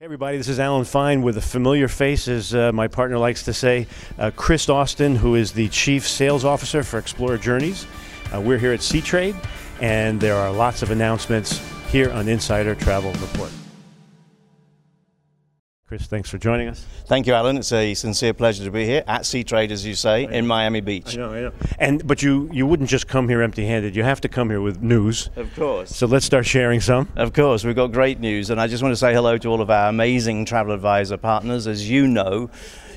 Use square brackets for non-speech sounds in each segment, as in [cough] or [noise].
Hey everybody, this is Alan Fine with a familiar face, as uh, my partner likes to say, uh, Chris Austin, who is the Chief Sales Officer for Explora Journeys. Uh, we're here at Seatrade, and there are lots of announcements here on Insider Travel Report. Chris, thanks for joining us. Thank you, Alan. It's a sincere pleasure to be here at Seatrade, as you say, in Miami Beach. I know, I know. And but you you wouldn't just come here empty-handed. You have to come here with news. Of course. So let's start sharing some. Of course, we've got great news, and I just want to say hello to all of our amazing travel advisor partners. As you know,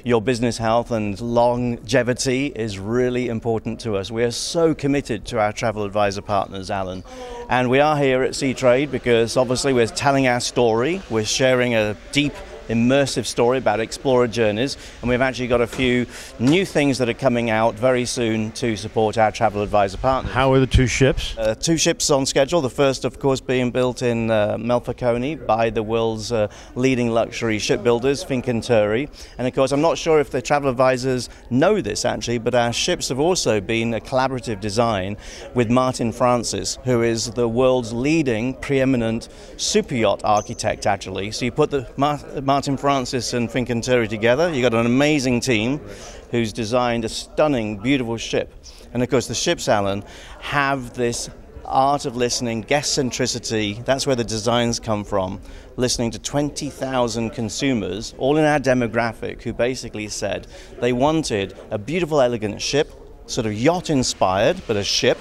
your business health and longevity is really important to us. We are so committed to our travel advisor partners, Alan. And we are here at Seatrade because obviously we're telling our story, we're sharing a deep immersive story about Explora journeys, and we've actually got a few new things that are coming out very soon to support our travel advisor partners. How are the two ships? Uh, two ships on schedule. The first, of course, being built in uh, Monfalcone by the world's uh, leading luxury shipbuilders, Fincantieri. And of course, I'm not sure if the travel advisors know this actually, but our ships have also been a collaborative design with Martin Francis, who is the world's leading preeminent super yacht architect actually. So you put the Martin Martin Francis and Fincantieri together. You've got an amazing team who's designed a stunning, beautiful ship. And of course, the ships, Alan, have this art of listening, guest centricity. That's where the designs come from. Listening to 20,000 consumers, all in our demographic, who basically said they wanted a beautiful, elegant ship, sort of yacht inspired, but a ship.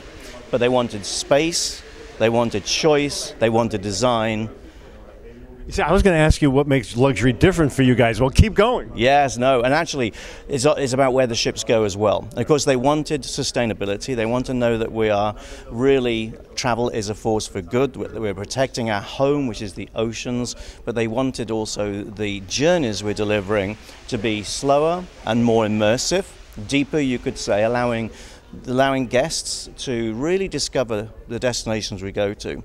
But they wanted space, they wanted choice, they wanted design, See, I was going to ask you what makes luxury different for you guys. Well, keep going. Yes, no, and actually, it's, it's about where the ships go as well. Of course, they wanted sustainability. They want to know that we are really travel is a force for good. We're protecting our home, which is the oceans, but they wanted also the journeys we're delivering to be slower and more immersive, deeper, you could say, allowing allowing guests to really discover the destinations we go to.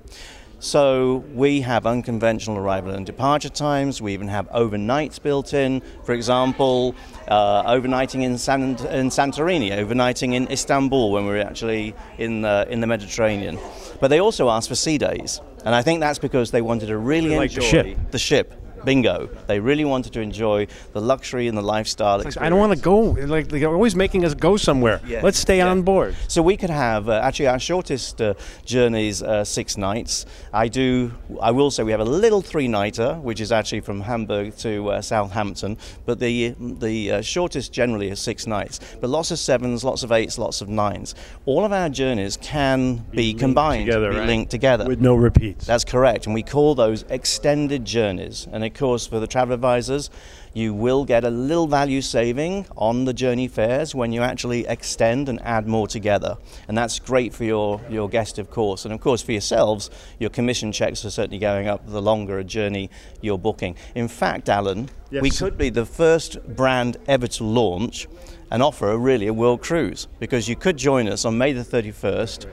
So we have unconventional arrival and departure times. We even have overnights built in. For example, uh, overnighting in, San, in Santorini, overnighting in Istanbul when we're actually in the, in the Mediterranean. But they also ask for sea days, and I think that's because they wanted to really like enjoy ship. the ship bingo. They really wanted to enjoy the luxury and the lifestyle. Like, I don't want to go. Like they're always making us go somewhere. Yeah. Let's stay yeah. on board. So we could have uh, actually our shortest uh, journeys uh, six nights. I do. I will say we have a little three nighter, which is actually from Hamburg to uh, Southampton. But the the uh, shortest generally is six nights. But lots of sevens, lots of eights, lots of nines. All of our journeys can be, be combined, together, be right? linked together with no repeats. That's correct, and we call those extended journeys. And course, for the travel advisors, you will get a little value saving on the journey fares when you actually extend and add more together. And that's great for your, your guest, of course. And of course, for yourselves, your commission checks are certainly going up the longer a journey you're booking. In fact, Alan, yes. we could be the first brand ever to launch and offer a, really a world cruise because you could join us on May the 31st.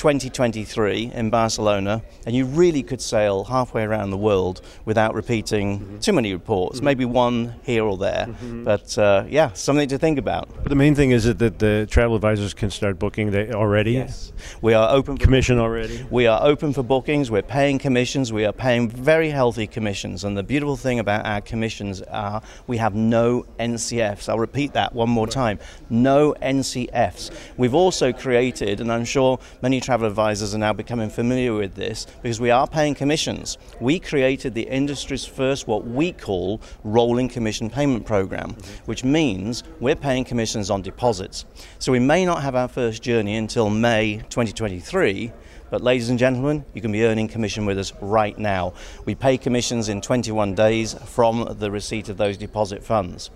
2023 in Barcelona, and you really could sail halfway around the world without repeating mm-hmm. too many reports, mm-hmm. maybe one here or there. Mm-hmm. But uh, yeah, something to think about. But the main thing is that the, the travel advisors can start booking they already. Yes, we are open. For commission already. We are open for bookings. We're paying commissions. We are paying very healthy commissions. And the beautiful thing about our commissions are we have no NCFs. I'll repeat that one more time. No NCFs. We've also created, and I'm sure many travel advisors are now becoming familiar with this because we are paying commissions. We created the industry's first, what we call, rolling commission payment program, which means we're paying commissions on deposits. So we may not have our first journey until May 2023. But, ladies and gentlemen, you can be earning commission with us right now. We pay commissions in 21 days from the receipt of those deposit funds.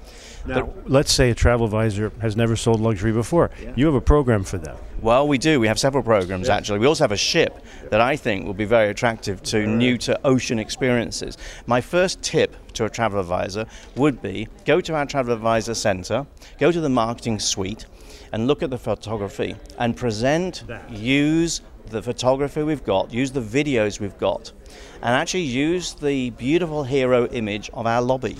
Now, but, let's say a travel advisor has never sold luxury before. Yeah. You have a program for them. Well, we do. We have several programs yeah. actually. We also have a ship that I think will be very attractive to right. new to ocean experiences. My first tip to a travel advisor would be go to our travel advisor center, go to the marketing suite, and look at the photography and present, that. use the photography we've got, use the videos we've got, and actually use the beautiful hero image of our lobby.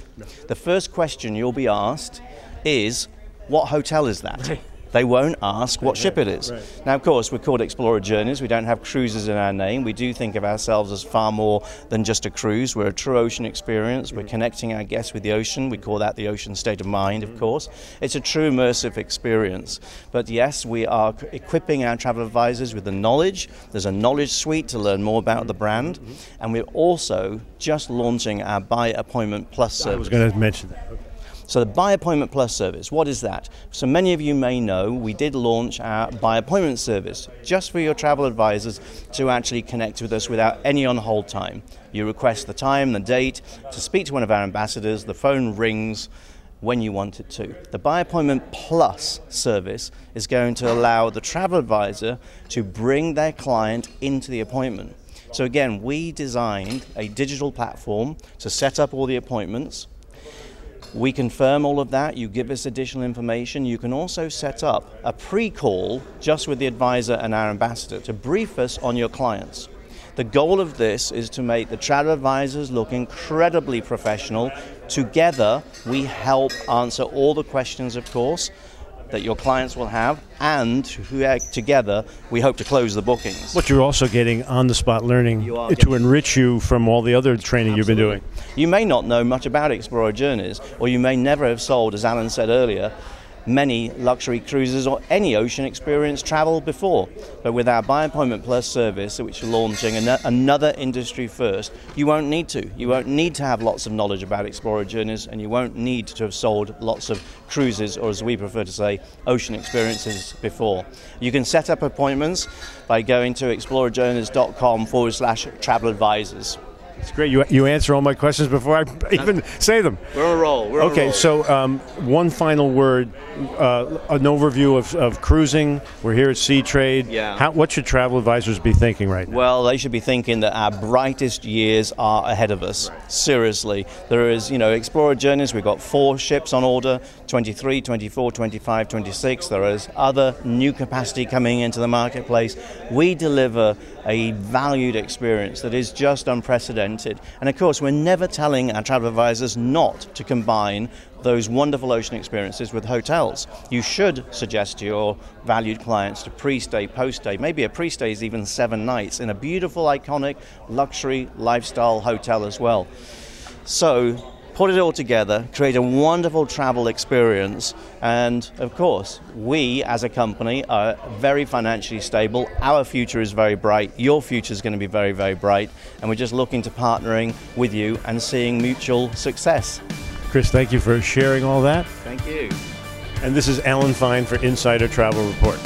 The first question you'll be asked is, What hotel is that? [laughs] They won't ask what ship it is. Now, of course, we're called Explora Journeys. We don't have cruises in our name. We do think of ourselves as far more than just a cruise. We're a true ocean experience. We're mm. connecting our guests with the ocean. We call that the ocean state of mind, of mm. course. It's a true immersive experience. But yes, we are equipping our travel advisors with the knowledge. There's a knowledge suite to learn more about the mm. brand. Mm-hmm. And we're also just launching our By Appointment Plus service. I was going to mention that. Okay. So the By Appointment Plus service, what is that? So many of you may know we did launch our By Appointment service just for your travel advisors to actually connect with us without any on hold time. You request the time, the date to speak to one of our ambassadors, the phone rings when you want it to. The By Appointment Plus service is going to allow the travel advisor to bring their client into the appointment. So again, we designed a digital platform to set up all the appointments we confirm all of that. You give us additional information. You can also set up a pre call just with the advisor and our ambassador to brief us on your clients. The goal of this is to make the travel advisors look incredibly professional. Together, we help answer all the questions, of course, that your clients will have, and uh, together we hope to close the bookings. But you're also getting on the spot learning to enrich you from all the other training Absolutely. you've been doing. You may not know much about Explora Journeys, or you may never have sold, as Alan said earlier, many luxury cruises or any ocean experience travel before. But with our By Appointment Plus service, which is launching an- another industry first, you won't need to. You won't need to have lots of knowledge about Explora journeys, and you won't need to have sold lots of cruises, or as we prefer to say, ocean experiences before. You can set up appointments by going to explorajourneys.com forward slash travel advisors. It's great. You, you answer all my questions before I [laughs] even say them. We're on a roll. We're okay, roll. so um, one final word, uh, an overview of, of cruising. We're here at Seatrade. Yeah. How, what should travel advisors be thinking right now? Well, they should be thinking that our brightest years are ahead of us. Seriously. There is, you know, Explora Journeys, we've got four ships on order 23, 24, 25, 26. There is other new capacity coming into the marketplace. We deliver a valued experience that is just And of course, we're never telling our travel advisors not to combine those wonderful ocean experiences with hotels. You should suggest to your valued clients to pre stay, post stay. Maybe a pre stay is even seven nights in a beautiful, iconic, luxury lifestyle hotel as well. So, put it all together, create a wonderful travel experience, and of course, we as a company are very financially stable. Our future is very bright. Your future is going to be very, very bright, and we're just looking to partnering with you and seeing mutual success. Chris, thank you for sharing all that. Thank you. And this is Alan Fine for Insider Travel Report.